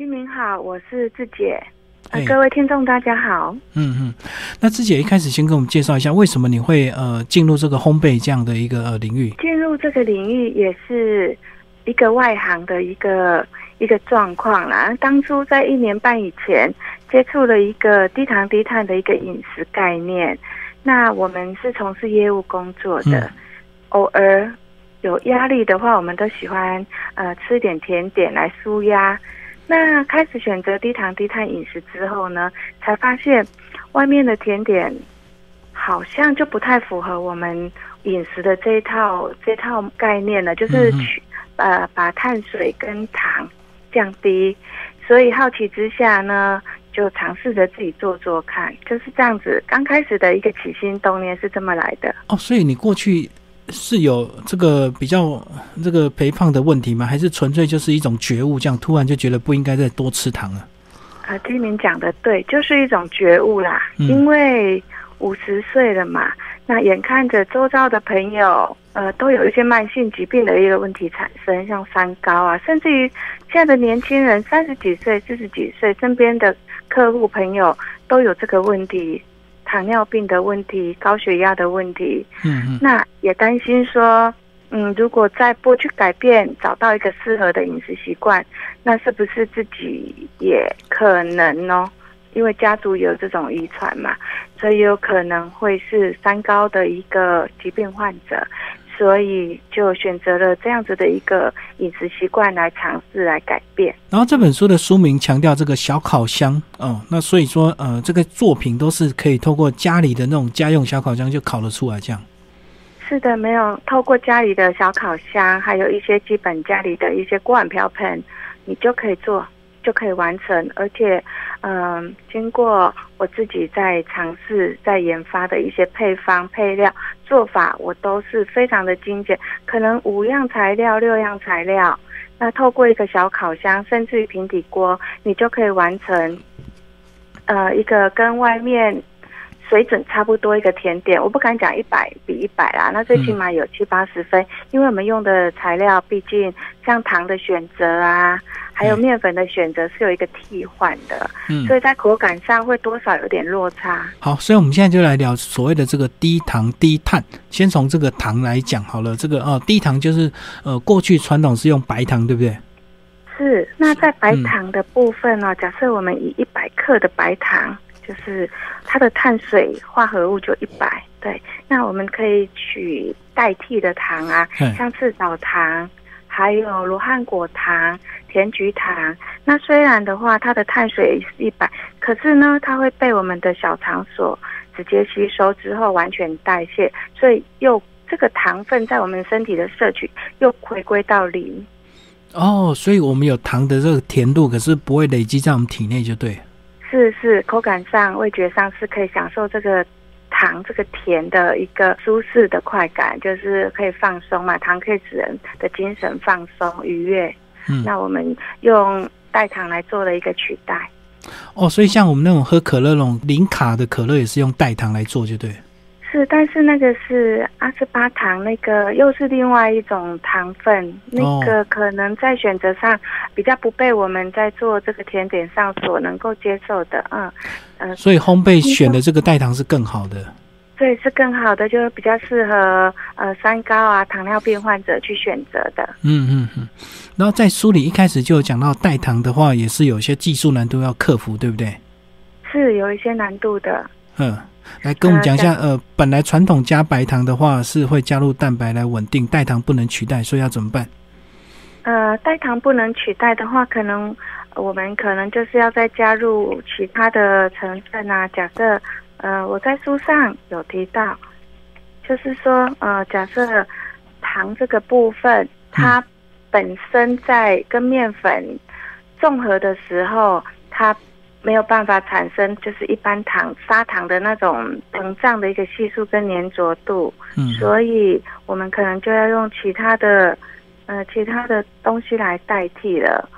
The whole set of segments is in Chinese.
金明好，我是志姐。哎各位听众大家好。嗯嗯，那志姐一开始先跟我们介绍一下，为什么你会呃进入这个烘焙这样的一个呃领域？进入这个领域也是一个外行的一个一个状况啦。当初在一年半以前接触了一个低糖低碳的一个饮食概念。那我们是从事业务工作的，嗯偶尔有压力的话，我们都喜欢呃吃一点甜点来舒压。那开始选择低糖低碳饮食之后呢，才发现外面的甜点好像就不太符合我们饮食的这一套这套概念了，就是去、呃把碳水跟糖降低。所以好奇之下呢，就尝试着自己做做看，就是这样子。刚开始的一个起心动念是这么来的。哦，所以你过去是有这个比较这个肥胖的问题吗？还是纯粹就是一种觉悟，这样突然就觉得不应该再多吃糖了？啊，金明讲的对，就是一种觉悟啦。嗯因为五十岁了嘛，那眼看着周遭的朋友，呃，都有一些慢性疾病的一个问题产生，像三高啊，甚至于现在的年轻人三十几岁、四十几岁，身边的客户朋友都有这个问题，糖尿病的问题、高血压的问题，嗯嗯那也担心说，嗯，如果再不去改变，找到一个适合的饮食习惯，那是不是自己也可能呢？因为家族有这种遗传嘛，所以有可能会是三高的一个疾病患者，所以就选择了这样子的一个饮食习惯来尝试来改变。然后这本书的书名强调这个小烤箱，哦，那所以说呃，这个作品都是可以透过家里的那种家用小烤箱就烤得出来，这样。是的，没有透过家里的小烤箱，还有一些基本家里的一些锅碗瓢盆，你就可以做，就可以完成。而且，嗯、经过我自己在尝试、在研发的一些配方、配料做法，我都是非常的精简，可能五样材料、六样材料，那透过一个小烤箱，甚至于平底锅，你就可以完成，呃，一个跟外面水准差不多一个甜点，我不敢讲一百比一百啦，那最起码有七八十分，因为我们用的材料，毕竟像糖的选择啊，还有嗯面粉的选择是有一个替换的，嗯，所以在口感上会多少有点落差。好，所以我们现在就来聊所谓的这个低糖低碳。先从这个糖来讲好了，这个呃低糖就是呃过去传统是用白糖，对不对？是，那在白嗯糖的部分呢、假设我们以一百克的白糖，就是它的碳水化合物就一百，对，那我们可以取代替的糖啊，嗯像赤藻糖，还有罗汉果糖、甜菊糖。那虽然的话，它的碳水是一百，可是呢，它会被我们的小肠所直接吸收之后完全代谢，所以又这个糖分在我们身体的摄取又回归到零。哦，所以我们有糖的这个甜度，可是不会累积在我们体内，就对了。是是，口感上、味觉上是可以享受这个糖、这个甜的一个舒适的快感，就是可以放松嘛。糖可以使人的精神放松愉悦。嗯，那我们用代糖来做了一个取代。哦，所以像我们那种喝可乐那种零卡的可乐，也是用代糖来做，就对了。是，但是那个是阿斯巴糖，那个又是另外一种糖分，那个可能在选择上比较不被我们在做这个甜点上所能够接受的，嗯嗯，所以烘焙选的这个代糖是更好的。对是更好的，就是比较适合呃三高啊、糖尿病患者去选择的。嗯嗯嗯。然后在书里一开始就有讲到代糖的话，也是有一些技术难度要克服，对不对？是有一些难度的。嗯，来跟我们讲一下，呃，本来传统加白糖的话是会加入蛋白来稳定，代糖不能取代，所以要怎么办？呃，代糖不能取代的话，可能呃我们可能就是要再加入其他的成分啊。假设呃我在书上有提到，就是说呃假设糖这个部分，它本身在跟面粉综合的时候，它没有办法产生就是一般糖砂糖的那种膨胀的一个系数跟粘着度。嗯，所以我们可能就要用其他的呃其他的东西来代替了。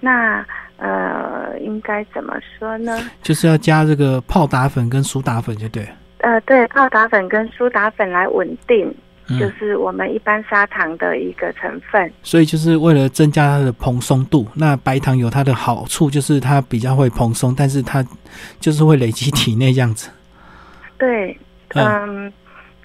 那呃应该怎么说呢？就是要加这个泡打粉跟苏打粉，就对。呃，对，泡打粉跟苏打粉来稳定就是我们一般砂糖的一个成分。所以就是为了增加它的蓬松度。那白糖有它的好处，就是它比较会蓬松，但是它就是会累积体内这样子。对，嗯，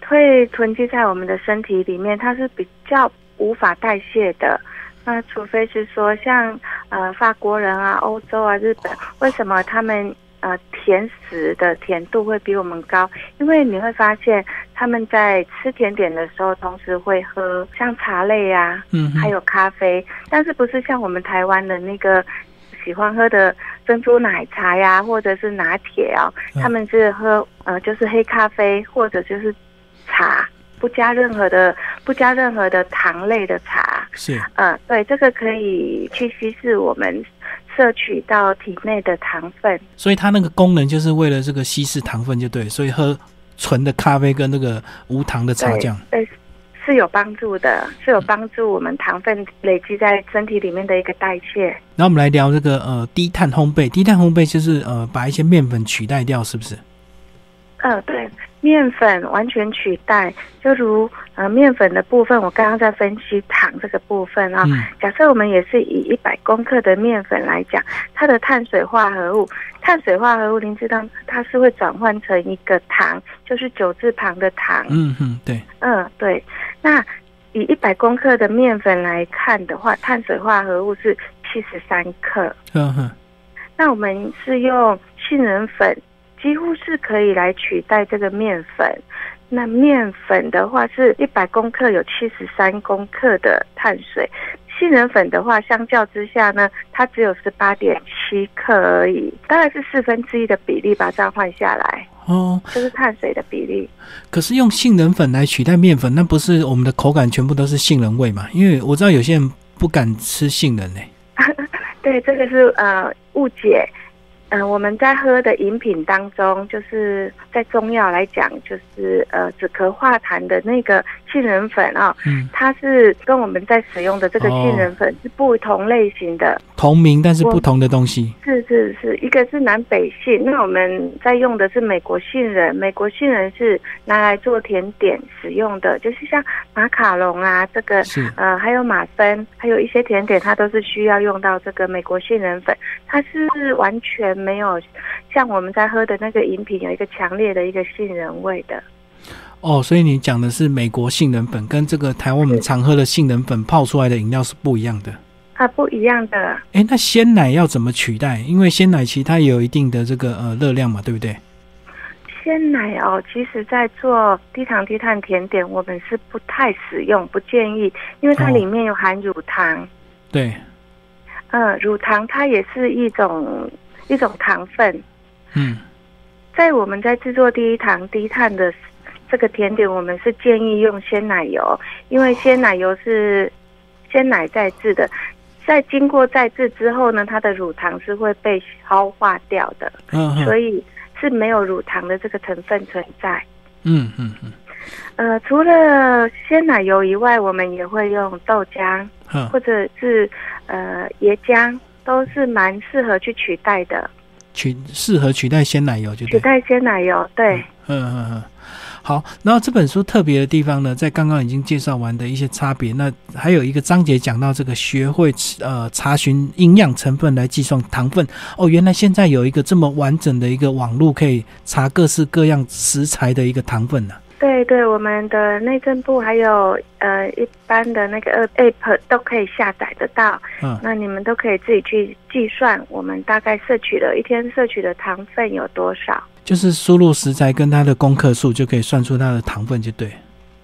会囤积在我们的身体里面，它是比较无法代谢的。那除非是说像呃法国人啊、欧洲啊、日本，为什么他们呃甜食的甜度会比我们高？因为你会发现他们在吃甜点的时候，同时会喝像茶类呀，嗯，还有咖啡，但是不是像我们台湾的那个喜欢喝的珍珠奶茶呀，或者是拿铁啊，他们是喝呃就是黑咖啡或者就是茶。不加任何的，不加任何的糖类的茶，是，嗯，对，这个可以去稀释我们摄取到体内的糖分，所以它那个功能就是为了这个稀释糖分，就对，所以喝纯的咖啡跟那个无糖的茶酱，对，是有帮助的，是有帮助我们糖分累积在身体里面的一个代谢。然后我们来聊这个呃低碳烘焙，低碳烘焙就是呃把一些面粉取代掉，是不是？嗯，对。面粉完全取代，就如呃面粉的部分，我刚刚在分析糖这个部分啊。假设我们也是以一百公克的面粉来讲，它的碳水化合物，碳水化合物您知道它是会转换成一个糖，就是九字旁的糖。嗯嗯，对。嗯，对。那以一百公克的面粉来看的话，碳水化合物是七十三克。嗯哼。那我们是用杏仁粉。几乎是可以来取代这个面粉。那面粉的话是一百公克有七十三公克的碳水，杏仁粉的话相较之下呢，它只有十八点七克而已，大概是四分之一的比例把这样换下来。哦，就是碳水的比例。可是用杏仁粉来取代面粉，那不是我们的口感全部都是杏仁味嘛？因为我知道有些人不敢吃杏仁呢。对，这个是呃误解。嗯，我们在喝的饮品当中，就是在中药来讲，就是呃止咳化痰的那个杏仁粉啊，嗯，它是跟我们在使用的这个杏仁粉是不同类型的，同名但是不同的东西。是是是，一个是南北杏，那我们在用的是美国杏仁，美国杏仁是拿来做甜点使用的，就是像马卡龙啊，这个是。呃还有马芬，还有一些甜点，它都是需要用到这个美国杏仁粉，它是完全。没有像我们在喝的那个饮品有一个强烈的一个杏仁味的哦，所以你讲的是美国杏仁粉跟这个台湾我们常喝的杏仁粉泡出来的饮料是不一样的啊，不一样的。哎，那鲜奶要怎么取代？因为鲜奶其实它也有一定的这个呃热量嘛，对不对？鲜奶哦，其实在做低糖低碳甜点，我们是不太使用，不建议，因为它里面有含乳糖。对，嗯，乳糖它也是一种。一种糖分，嗯，在我们在制作低糖低碳的这个甜点，我们是建议用鲜奶油，因为鲜奶油是鲜奶再制的，在经过再制之后呢，它的乳糖是会被消化掉的，嗯，所以是没有乳糖的这个成分存在，嗯嗯嗯，呃，除了鲜奶油以外，我们也会用豆浆，或者是呃椰浆。都是蛮适合去取代的，取适合取代鲜奶油就取代鲜奶油，对，嗯嗯嗯，好。然后这本书特别的地方呢，在刚刚已经介绍完的一些差别，那还有一个章节讲到这个学会呃查询营养成分来计算糖分哦，原来现在有一个这么完整的一个网络可以查各式各样食材的一个糖分呢。对对，我们的内政部还有呃一般的那个 app 都可以下载得到。嗯，那你们都可以自己去计算，我们大概摄取了一天摄取的糖分有多少？就是输入食材跟它的公克数，就可以算出它的糖分，就对。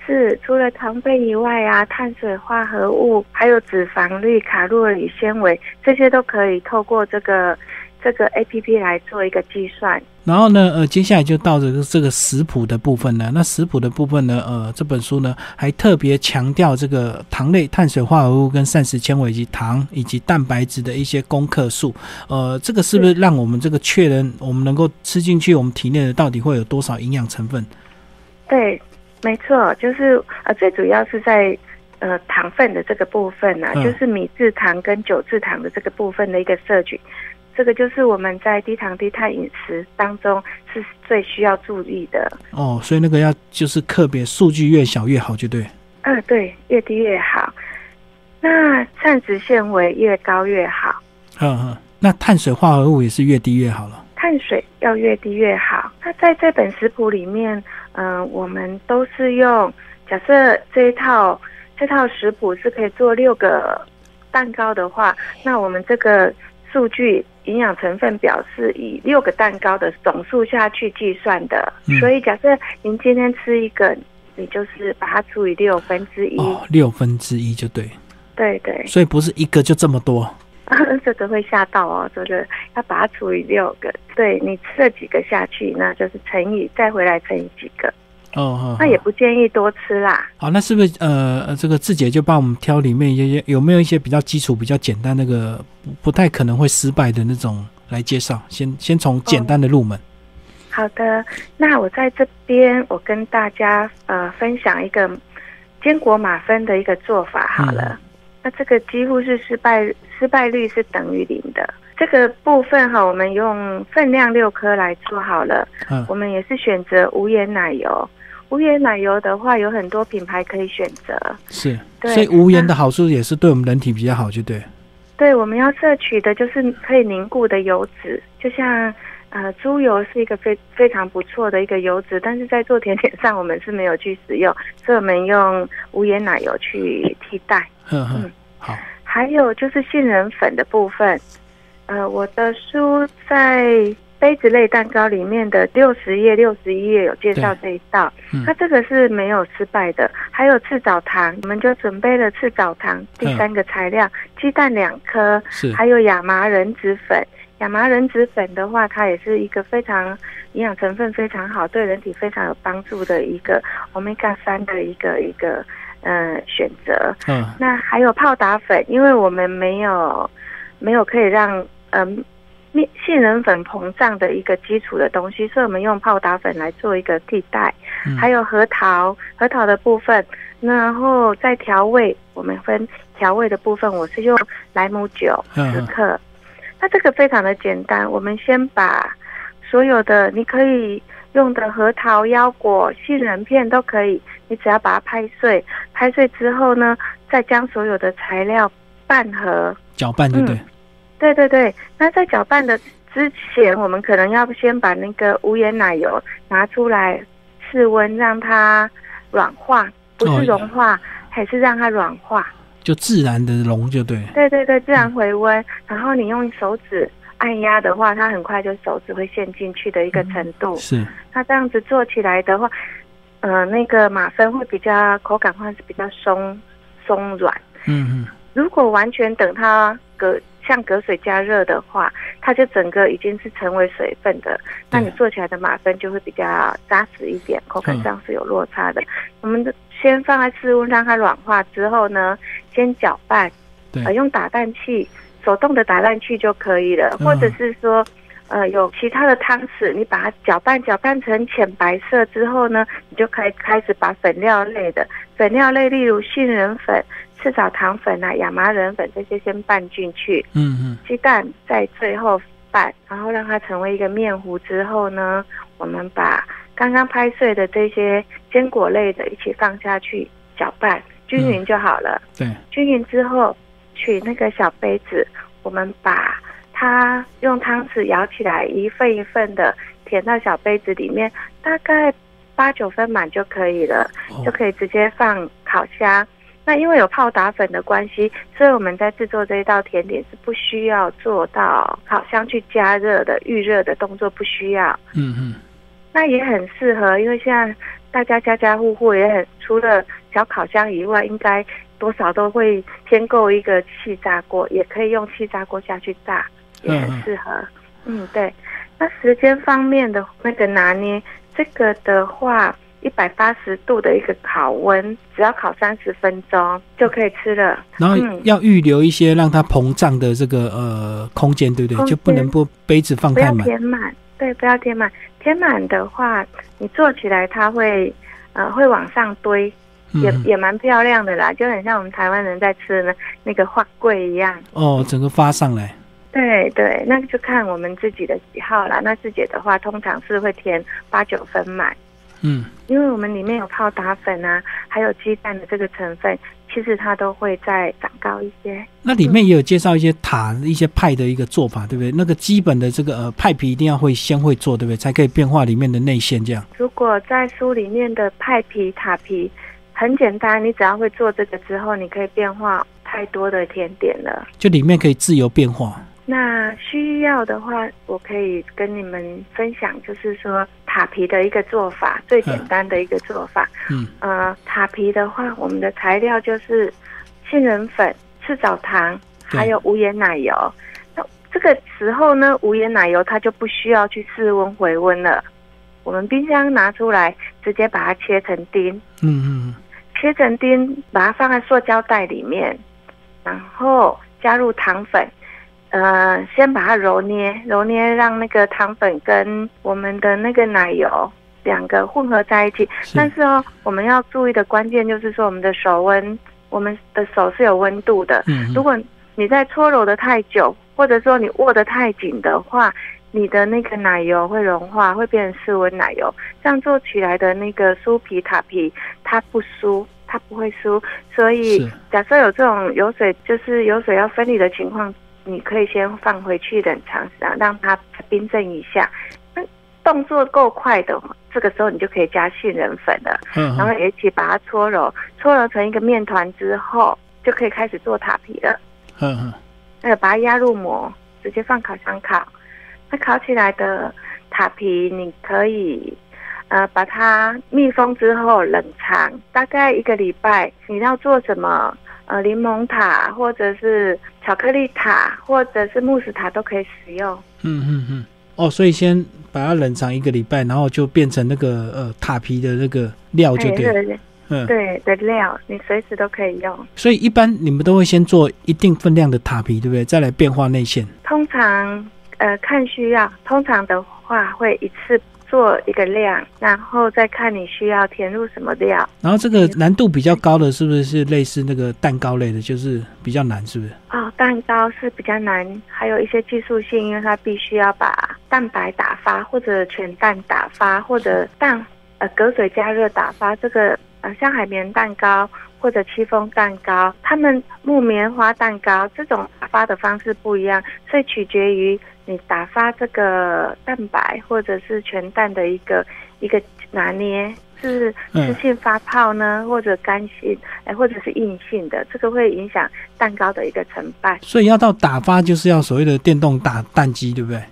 是，除了糖分以外啊，碳水化合物、还有脂肪率、卡路里、纤维，这些都可以透过这个。这个 A P P 来做一个计算，然后呢，呃，接下来就到这个这个食谱的部分了。那食谱的部分呢，呃，这本书呢还特别强调这个糖类、碳水化合物跟膳食纤维以及糖以及蛋白质的一些功克数。呃，这个是不是让我们这个确认我们能够吃进去我们体内的到底会有多少营养成分？对，没错，就是呃，最主要是在呃糖分的这个部分呢，就是米制糖跟酒制糖的这个部分的一个摄取。这个就是我们在低糖低碳饮食当中是最需要注意的。哦，所以那个要就是特别数据越小越好，就对。嗯，对，越低越好。那膳食纤维越高越好。嗯嗯，那碳水化合物也是越低越好了。碳水要越低越好。那在这本食谱里面，嗯，我们都是用假设这一套这套食谱是可以做六个蛋糕的话，那我们这个数据营养成分表是以六个蛋糕的总数下去计算的。所以假设您今天吃一个，你就是把它除以六分之一。哦，六分之一就对。对对，所以不是一个就这么多，这个会吓到哦。这个要把它除以六个，对你吃了几个下去，那就是乘以再回来乘以几个。哦，那也不建议多吃啦。好，那是不是呃呃，这个志姐就帮我们挑里面有有有没有一些比较基础、比较简单、那个不不太可能会失败的那种来介绍？先先从简单的入门。好的，那我在这边我跟大家呃分享一个坚果马芬的一个做法好了。那这个几乎是失败，失败率是等于零的。这个部分哈，我们用分量六颗来做好了。嗯，我们也是选择无盐奶油。无盐奶油的话，有很多品牌可以选择。是，所以无盐的好处也是对我们人体比较好，就对。对，我们要摄取的就是可以凝固的油脂，就像呃猪油是一个非非常不错的一个油脂，但是在做甜点上我们是没有去使用，所以我们用无盐奶油去替代。嗯，好。还有就是杏仁粉的部分，呃，我的书在杯子类蛋糕里面的六十页、六十一页有介绍这一道，它这个是没有失败的。还有赤藻糖，我们就准备了赤藻糖。第三个材料，鸡蛋两颗，是，还有亚麻仁籽粉。亚麻仁籽粉的话，它也是一个非常营养成分非常好，对人体非常有帮助的一个 omega 三的一个一个。嗯，选择嗯，那还有泡打粉，因为我们没有没有可以让嗯面杏仁粉膨胀的一个基础的东西，所以我们用泡打粉来做一个替代。还有核桃，核桃的部分，然后再调味，我们分调味的部分，我是用莱姆酒十克。那这个非常的简单，我们先把所有的你可以。用的核桃、腰果、杏仁片都可以，你只要把它拍碎，拍碎之后呢，再将所有的材料拌合，搅拌，对不对？对对对。那在搅拌的之前，我们可能要先把那个无盐奶油拿出来室温，让它软化，不是融化，还是让它软化，就自然的融就对。对对对，自然回温，然后你用手指。按压的话，它很快就手指会陷进去的一个程度。是，那这样子做起来的话，呃，那个马芬会比较口感会是比较松松软。嗯嗯。如果完全等它隔像隔水加热的话，它就整个已经是成为水分的，那你做起来的马芬就会比较扎实一点，口感上是有落差的。我们先放在室温让它软化之后呢，先搅拌，呃，用打蛋器。手动的打蛋器就可以了，或者是说，呃，有其他的汤匙，你把它搅拌搅拌成浅白色之后呢，你就可以开始把粉料类的。粉料类，例如杏仁粉、赤藻糖粉啊、亚麻仁粉这些先拌进去。嗯嗯。鸡蛋在最后拌，然后让它成为一个面糊之后呢，我们把刚刚拍碎的这些坚果类的一起放下去搅拌均匀就好了。对。均匀之后。取那个小杯子，我们把它用汤匙舀起来，一份一份的填到小杯子里面，大概八九分满就可以了，就可以直接放烤箱。那因为有泡打粉的关系，所以我们在制作这一道甜点是不需要做到烤箱去加热的预热的动作，不需要。嗯嗯。那也很适合，因为现在大家家家户户也很除了小烤箱以外，应该。多少都会添购一个气炸锅，也可以用气炸锅下去炸，也很适合。嗯，对。那时间方面的那个拿捏，这个的话，一百八十度的一个烤温，只要烤三十分钟就可以吃了。然后要预留一些让它膨胀的这个呃空间，对不对？就不能不杯子放太满。填满，对，不要填满。填满的话，你做起来它会呃会往上堆。也也蛮漂亮的啦，就很像我们台湾人在吃的那个花桂一样。哦，整个发上来。对对，那就看我们自己的喜好啦。那自己的话，通常是会填八九分满，嗯，因为我们里面有泡打粉啊，还有鸡蛋的这个成分，其实它都会再长高一些。那里面也有介绍一些塔、一些派的一个做法，对不对？那个基本的这个呃派皮一定要会先会做，对不对？才可以变化里面的内馅这样。如果在书里面的派皮、塔皮很简单，你只要会做这个之后，你可以变化太多的甜点了。就里面可以自由变化。那需要的话，我可以跟你们分享，就是说塔皮的一个做法，最简单的一个做法。嗯，呃，塔皮的话，我们的材料就是杏仁粉、赤藻糖，还有无盐奶油。那这个时候呢，无盐奶油它就不需要去室温回温了。我们冰箱拿出来，直接把它切成丁，嗯嗯切成丁，把它放在塑胶袋里面，然后加入糖粉，呃，先把它揉捏，揉捏让那个糖粉跟我们的那个奶油两个混合在一起。是但是哦，我们要注意的关键就是说，我们的手温，我们的手是有温度的。嗯嗯，如果你在搓揉的太久，或者说你握得太紧的话，你的那个奶油会融化，会变成室温奶油。这样做起来的那个酥皮塔皮，它不酥，它不会酥。所以假设有这种油水，就是油水要分离的情况，你可以先放回去冷藏，然后让它冰镇一下。那动作够快的，这个时候你就可以加杏仁粉了。嗯然后一起把它搓揉，搓揉成一个面团之后，就可以开始做塔皮了。嗯嗯，那，把它压入模，直接放烤箱烤。那烤起来的塔皮，你可以呃把它密封之后冷藏，大概一个礼拜。你要做什么？呃，柠檬塔，或者是巧克力塔，或者是慕斯塔都可以使用。嗯嗯嗯，哦，所以先把它冷藏一个礼拜，然后就变成那个呃塔皮的那个料就哎对了，嗯，对的料，你随时都可以用。所以一般你们都会先做一定分量的塔皮，对不对？再来变化内馅。通常呃看需要，通常的话会一次做一个量，然后再看你需要填入什么料。然后这个难度比较高的，是不是是类似那个蛋糕类的，就是比较难，是不是？哦，蛋糕是比较难，还有一些技术性，因为它必须要把蛋白打发，或者全蛋打发，或者蛋呃隔水加热打发。这个呃像海绵蛋糕或者戚风蛋糕，它们木棉花蛋糕这种打发的方式不一样，所以取决于你打发这个蛋白或者是全蛋的一个一个拿捏。是嗯湿性发泡呢，或者干性，哎，或者是硬性的，这个会影响蛋糕的一个成败。所以要到打发，就是要所谓的电动打蛋机，对不对？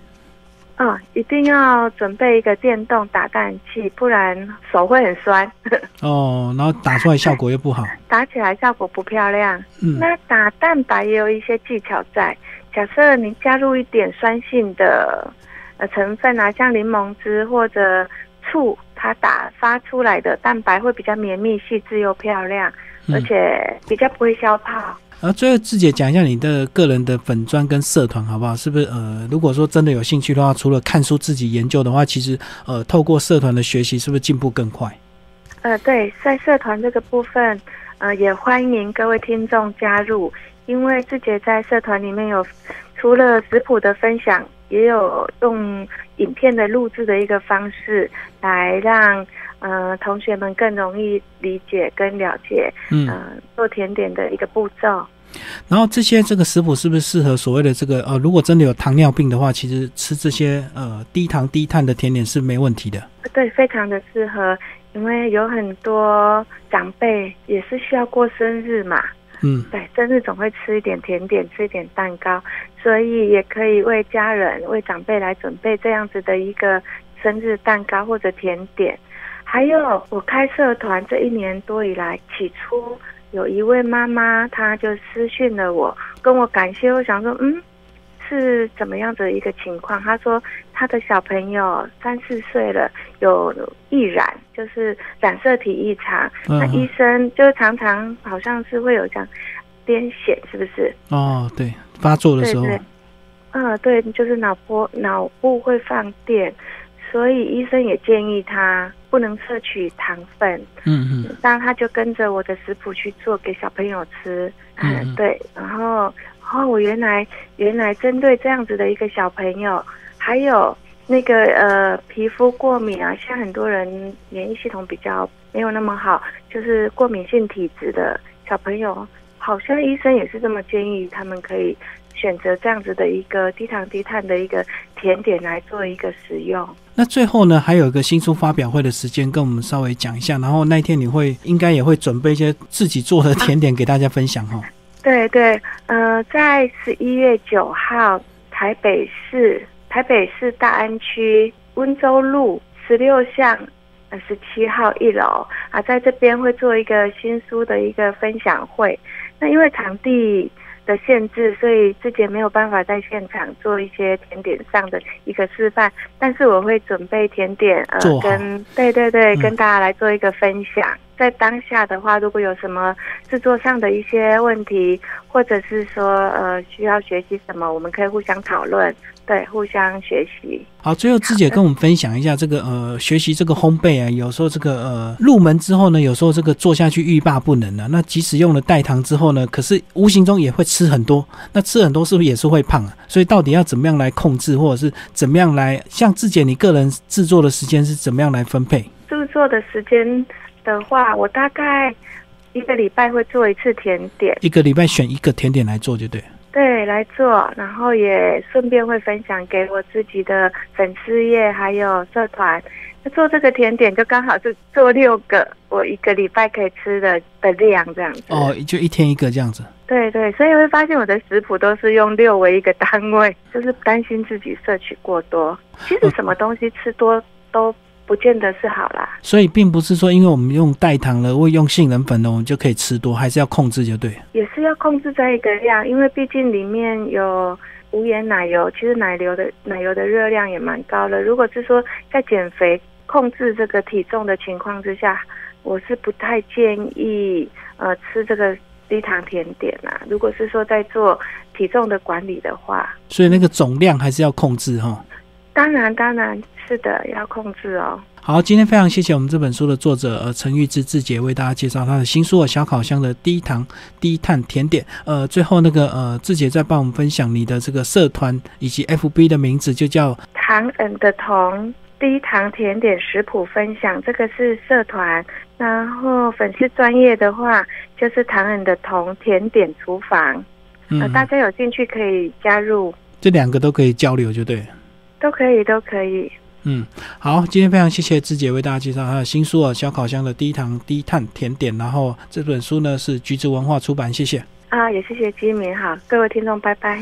嗯，一定要准备一个电动打蛋器，不然手会很酸，哦，然后打出来效果又不好。打起来效果不漂亮。嗯，那打蛋白也有一些技巧在，假设你加入一点酸性的呃成分啊，像柠檬汁或者醋，它打发出来的蛋白会比较绵密、细致又漂亮，嗯而且比较不会消泡。然后最后志姐讲一下你的个人的粉砖跟社团好不好？是不是呃，如果说真的有兴趣的话，除了看书自己研究的话，其实呃，透过社团的学习，是不是进步更快？呃，对，在社团这个部分，呃，也欢迎各位听众加入，因为志杰在社团里面有除了食谱的分享，也有用影片的录制的一个方式，来让呃同学们更容易理解跟了解，嗯，呃，做甜点的一个步骤。然后这些这个食谱是不是适合所谓的这个呃，如果真的有糖尿病的话，其实吃这些呃低糖低碳的甜点是没问题的。对，非常的适合，因为有很多长辈也是需要过生日嘛，嗯，对，生日总会吃一点甜点，吃一点蛋糕，所以也可以为家人、为长辈来准备这样子的一个生日蛋糕或者甜点。还有，我开社团这一年多以来，起初有一位妈妈，她就私讯了我，跟我感谢。我想说，嗯，是怎么样的一个情况？他说他的小朋友三四岁了，有易染，就是染色体异常。那嗯医生就常常好像是会有这样癫痫，是不是？哦，对，发作的时候，对对，嗯，对，就是脑波脑部会放电，所以医生也建议他不能摄取糖分。嗯嗯当然他就跟着我的食谱去做给小朋友吃。嗯嗯对，然后哦，我原来原来针对这样子的一个小朋友，还有那个呃皮肤过敏啊，像很多人免疫系统比较没有那么好，就是过敏性体质的小朋友，好像医生也是这么建议他们可以选择这样子的一个低糖低碳的一个甜点来做一个使用。那最后呢，还有一个新书发表会的时间，跟我们稍微讲一下。然后那一天你会应该也会准备一些自己做的甜点给大家分享哈。对对，呃，在十一月九号，台北市台北市大安区温州路十六巷呃十七号一楼啊，在这边会做一个新书的一个分享会。那因为场地的限制，所以之前没有办法在现场做一些甜点上的一个示范，但是我会准备甜点呃，跟对对对，跟大家来做一个分享。在当下的话，如果有什么制作上的一些问题，或者是说呃需要学习什么，我们可以互相讨论，对，互相学习。好，最后志姐跟我们分享一下这个呃学习这个烘焙啊，有时候这个呃入门之后呢，有时候这个做下去欲罢不能啊。那即使用了代糖之后呢，可是无形中也会吃很多，那吃很多是不是也是会胖啊？所以到底要怎么样来控制，或者是怎么样来像志姐你个人制作的时间是怎么样来分配？制作的时间。的话，我大概一个礼拜会做一次甜点，一个礼拜选一个甜点来做就对。对，来做，然后也顺便会分享给我自己的粉丝页还有社团。那做这个甜点就刚好是做六个，我一个礼拜可以吃的的量这样子。哦，就一天一个这样子。对对，所以会发现我的食谱都是用六为一个单位，就是担心自己摄取过多。其实什么东西吃多都。不见得是好啦，所以并不是说，因为我们用代糖了，或用杏仁粉了，我们就可以吃多，还是要控制就对。也是要控制在一个量，因为毕竟里面有无盐奶油，其实奶油的奶油的热量也蛮高的。如果是说在减肥控制这个体重的情况之下，我是不太建议呃吃这个低糖甜点啊。如果是说在做体重的管理的话，所以那个总量还是要控制哈。当然，当然是的，要控制哦。好，今天非常谢谢我们这本书的作者呃陈玉芝志杰为大家介绍他的新书《小烤箱的低糖低碳甜点》。呃，最后那个呃志杰再帮我们分享你的这个社团以及 FB 的名字，就叫糖恩的糖低糖甜点食谱分享，这个是社团。然后粉丝专业的话，就是糖恩的糖甜点厨房。呃，大家有兴趣可以加入，这两个都可以交流，就对。都可以，都可以。嗯，好，今天非常谢谢志姐为大家介绍她的新书啊，《小烤箱的低糖低碳甜点》。然后这本书呢是橘子文化出版，谢谢。啊，也谢谢金明，哈，各位听众，拜拜。